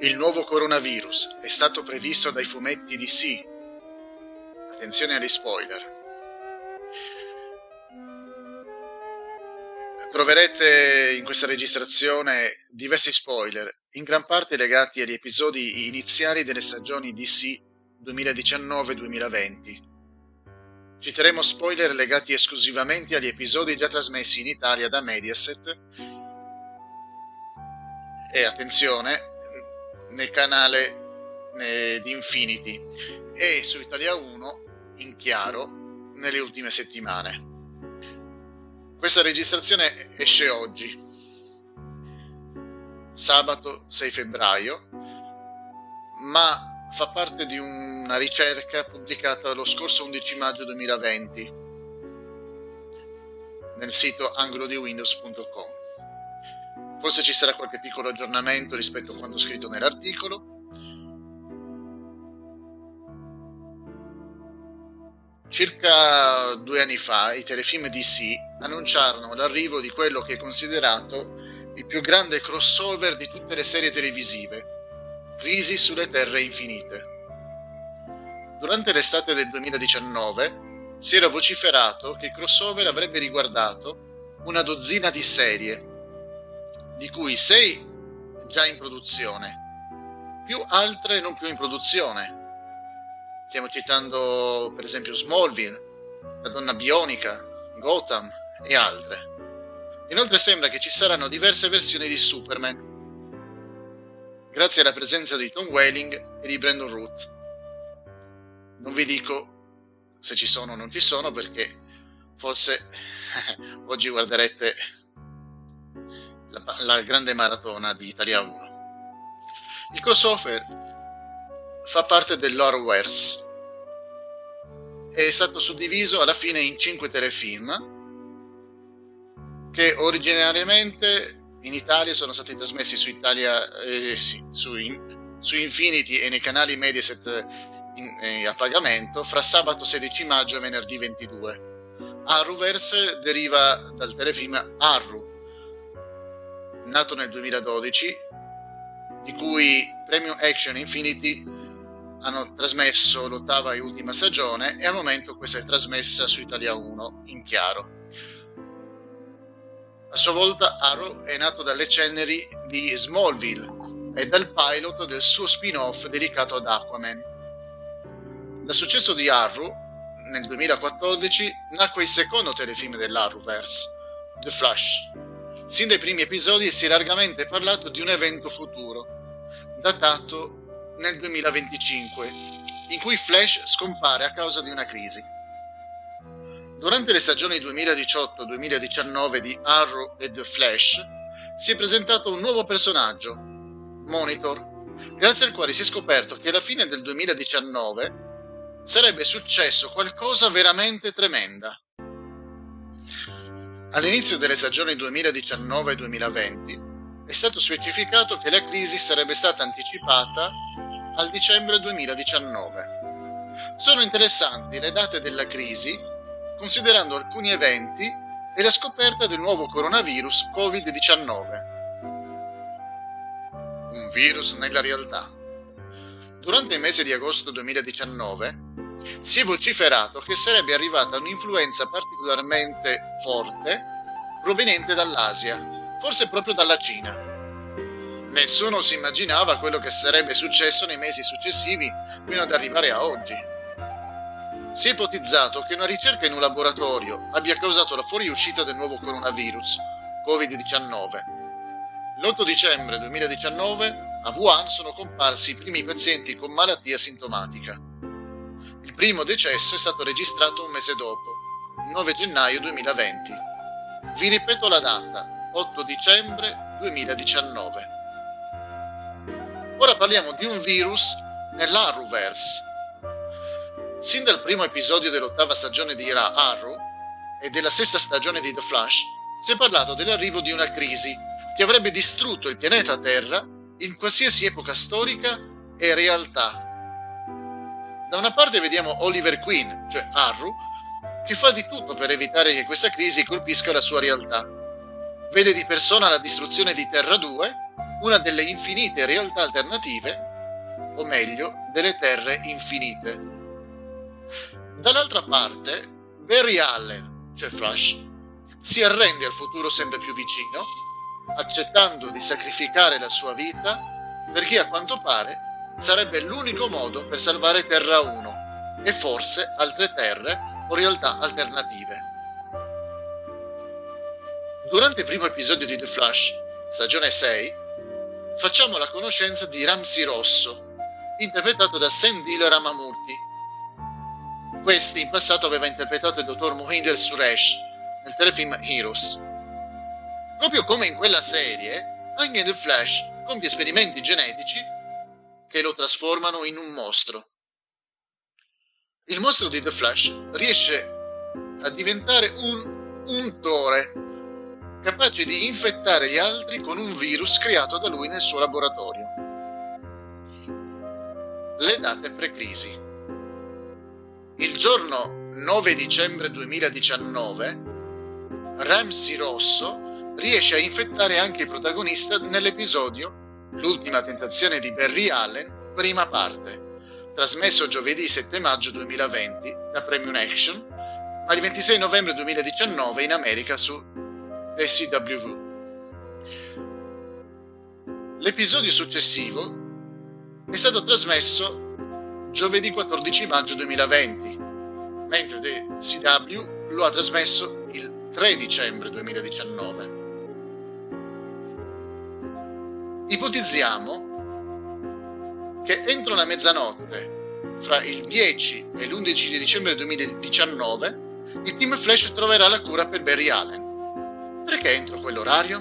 Il nuovo coronavirus è stato previsto dai fumetti DC. Attenzione agli spoiler. Troverete in questa registrazione diversi spoiler, in gran parte legati agli episodi iniziali delle stagioni DC 2019-2020. Citeremo spoiler legati esclusivamente agli episodi già trasmessi in Italia da Mediaset e attenzione, nel canale eh, di Infinity e su Italia 1 in chiaro nelle ultime settimane. Questa registrazione esce oggi, sabato 6 febbraio, ma fa parte di una ricerca pubblicata lo scorso 11 maggio 2020 nel sito anglodiwindows.com. Forse ci sarà qualche piccolo aggiornamento rispetto a quanto scritto nell'articolo. Circa due anni fa i telefilm DC annunciarono l'arrivo di quello che è considerato il più grande crossover di tutte le serie televisive, Crisi sulle Terre Infinite. Durante l'estate del 2019 si era vociferato che il crossover avrebbe riguardato una dozzina di serie, di cui 6 già in produzione, più altre non più in produzione. Stiamo citando per esempio Smallville, La donna bionica, Gotham e altre. Inoltre sembra che ci saranno diverse versioni di Superman, grazie alla presenza di Tom Welling e di Brandon Root. Non vi dico se ci sono o non ci sono perché forse oggi guarderete la, la grande maratona di Italia 1. Il crossover fa parte dell'Horrorverse. È stato suddiviso alla fine in cinque telefilm che originariamente in Italia sono stati trasmessi su Italia eh, sì, su, in, su, Infinity e nei canali Mediaset in, eh, a pagamento fra sabato 16 maggio e venerdì 22. Arrowverse deriva dal telefilm Arru, nato nel 2012, di cui Premium Action Infinity hanno trasmesso l'ottava e ultima stagione e al momento questa è trasmessa su Italia 1 in chiaro. A sua volta Arrow è nato dalle ceneri di Smallville e dal pilot del suo spin-off dedicato ad Aquaman. Dal successo di Arrow, nel 2014, nacque il secondo telefilm dell'Arrowverse, The Flash, Sin dai primi episodi si è largamente parlato di un evento futuro, datato nel 2025, in cui Flash scompare a causa di una crisi. Durante le stagioni 2018-2019 di Arrow e The Flash si è presentato un nuovo personaggio, Monitor, grazie al quale si è scoperto che alla fine del 2019 sarebbe successo qualcosa veramente tremenda. All'inizio delle stagioni 2019-2020 è stato specificato che la crisi sarebbe stata anticipata al dicembre 2019. Sono interessanti le date della crisi considerando alcuni eventi e la scoperta del nuovo coronavirus Covid-19. Un virus nella realtà. Durante il mese di agosto 2019 si è vociferato che sarebbe arrivata un'influenza particolarmente forte proveniente dall'Asia, forse proprio dalla Cina. Nessuno si immaginava quello che sarebbe successo nei mesi successivi fino ad arrivare a oggi. Si è ipotizzato che una ricerca in un laboratorio abbia causato la fuoriuscita del nuovo coronavirus, Covid-19. L'8 dicembre 2019 a Wuhan sono comparsi i primi pazienti con malattia sintomatica. Primo decesso è stato registrato un mese dopo, il 9 gennaio 2020. Vi ripeto la data, 8 dicembre 2019. Ora parliamo di un virus nell'Arrowverse. Sin dal primo episodio dell'ottava stagione di Arrow e della sesta stagione di The Flash si è parlato dell'arrivo di una crisi che avrebbe distrutto il pianeta Terra in qualsiasi epoca storica e realtà da una parte vediamo Oliver Queen, cioè Arru, che fa di tutto per evitare che questa crisi colpisca la sua realtà. Vede di persona la distruzione di Terra 2 una delle infinite realtà alternative, o meglio, delle terre infinite. Dall'altra parte, Barry Allen, cioè Flash, si arrende al futuro sempre più vicino, accettando di sacrificare la sua vita perché a quanto pare sarebbe l'unico modo per salvare Terra 1 e forse altre terre o realtà alternative. Durante il primo episodio di The Flash, stagione 6, facciamo la conoscenza di Ramsey Rosso, interpretato da Sendil Ramamurti. Questi in passato aveva interpretato il dottor Mohinder Suresh nel telefilm Heroes. Proprio come in quella serie, anche The Flash compie esperimenti genetici che lo trasformano in un mostro. Il mostro di The Flash riesce a diventare un untore capace di infettare gli altri con un virus creato da lui nel suo laboratorio. Le date pre-crisi. Il giorno 9 dicembre 2019, Ramsey Rosso riesce a infettare anche il protagonista nell'episodio L'ultima tentazione di Barry Allen, prima parte, trasmesso giovedì 7 maggio 2020 da Premium Action, ma il 26 novembre 2019 in America su SCW. L'episodio successivo è stato trasmesso giovedì 14 maggio 2020, mentre The CW lo ha trasmesso il 3 dicembre 2019. Ipotizziamo che entro la mezzanotte, fra il 10 e l'11 di dicembre 2019, il team Flash troverà la cura per Barry Allen. Perché entro quell'orario?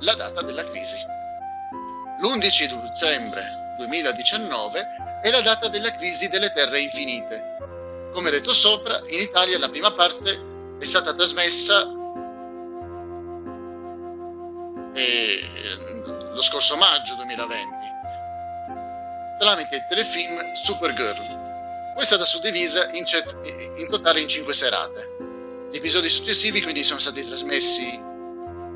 La data della crisi. L'11 dicembre 2019 è la data della crisi delle terre infinite. Come detto sopra, in Italia la prima parte è stata trasmessa eh, lo scorso maggio 2020 tramite il telefilm Supergirl. Poi è stata suddivisa in, cet- in totale in cinque serate. Gli episodi successivi quindi sono stati trasmessi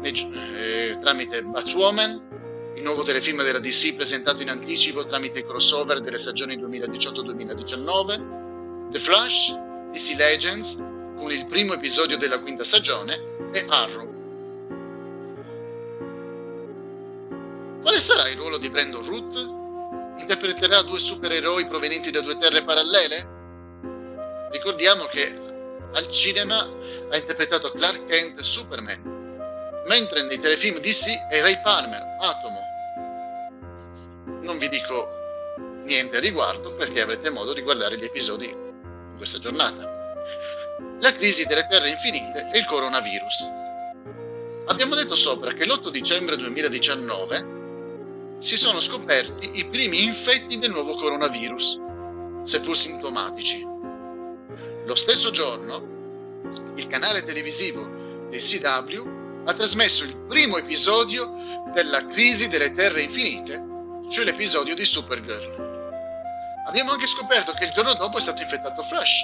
eh, tramite Batwoman, il nuovo telefilm della DC presentato in anticipo tramite crossover delle stagioni 2018-2019, The Flash, DC Legends, con il primo episodio della quinta stagione, e Arrow. Sarà il ruolo di Brandon Root? Interpreterà due supereroi provenienti da due terre parallele? Ricordiamo che al cinema ha interpretato Clark Kent Superman, mentre nei telefilm DC è Ray Palmer, Atomo. Non vi dico niente a riguardo perché avrete modo di guardare gli episodi in questa giornata. La crisi delle terre infinite e il coronavirus. Abbiamo detto sopra che l'8 dicembre 2019 si sono scoperti i primi infetti del nuovo coronavirus, seppur sintomatici. Lo stesso giorno, il canale televisivo del CW ha trasmesso il primo episodio della crisi delle terre infinite, cioè l'episodio di Supergirl. Abbiamo anche scoperto che il giorno dopo è stato infettato Flash.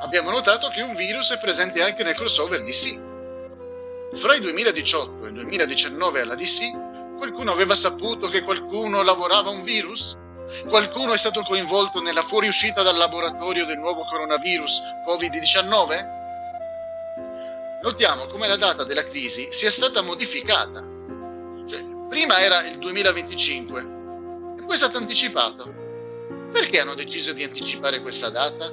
Abbiamo notato che un virus è presente anche nel crossover DC. Fra il 2018 e il 2019 alla DC Qualcuno aveva saputo che qualcuno lavorava un virus? Qualcuno è stato coinvolto nella fuoriuscita dal laboratorio del nuovo coronavirus Covid-19? Notiamo come la data della crisi sia stata modificata. Cioè, prima era il 2025 e poi è stata anticipata. Perché hanno deciso di anticipare questa data?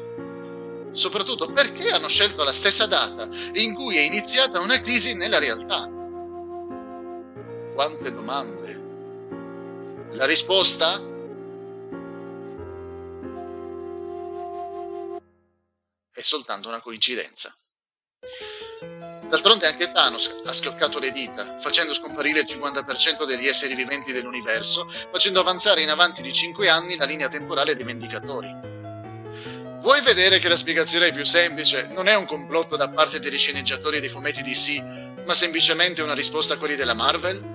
Soprattutto perché hanno scelto la stessa data in cui è iniziata una crisi nella realtà? Quante domande. La risposta? È soltanto una coincidenza. D'altronde anche Thanos ha schioccato le dita, facendo scomparire il 50% degli esseri viventi dell'universo, facendo avanzare in avanti di 5 anni la linea temporale dei Vendicatori. Vuoi vedere che la spiegazione è più semplice? Non è un complotto da parte degli sceneggiatori dei fumetti DC, ma semplicemente una risposta a quelli della Marvel?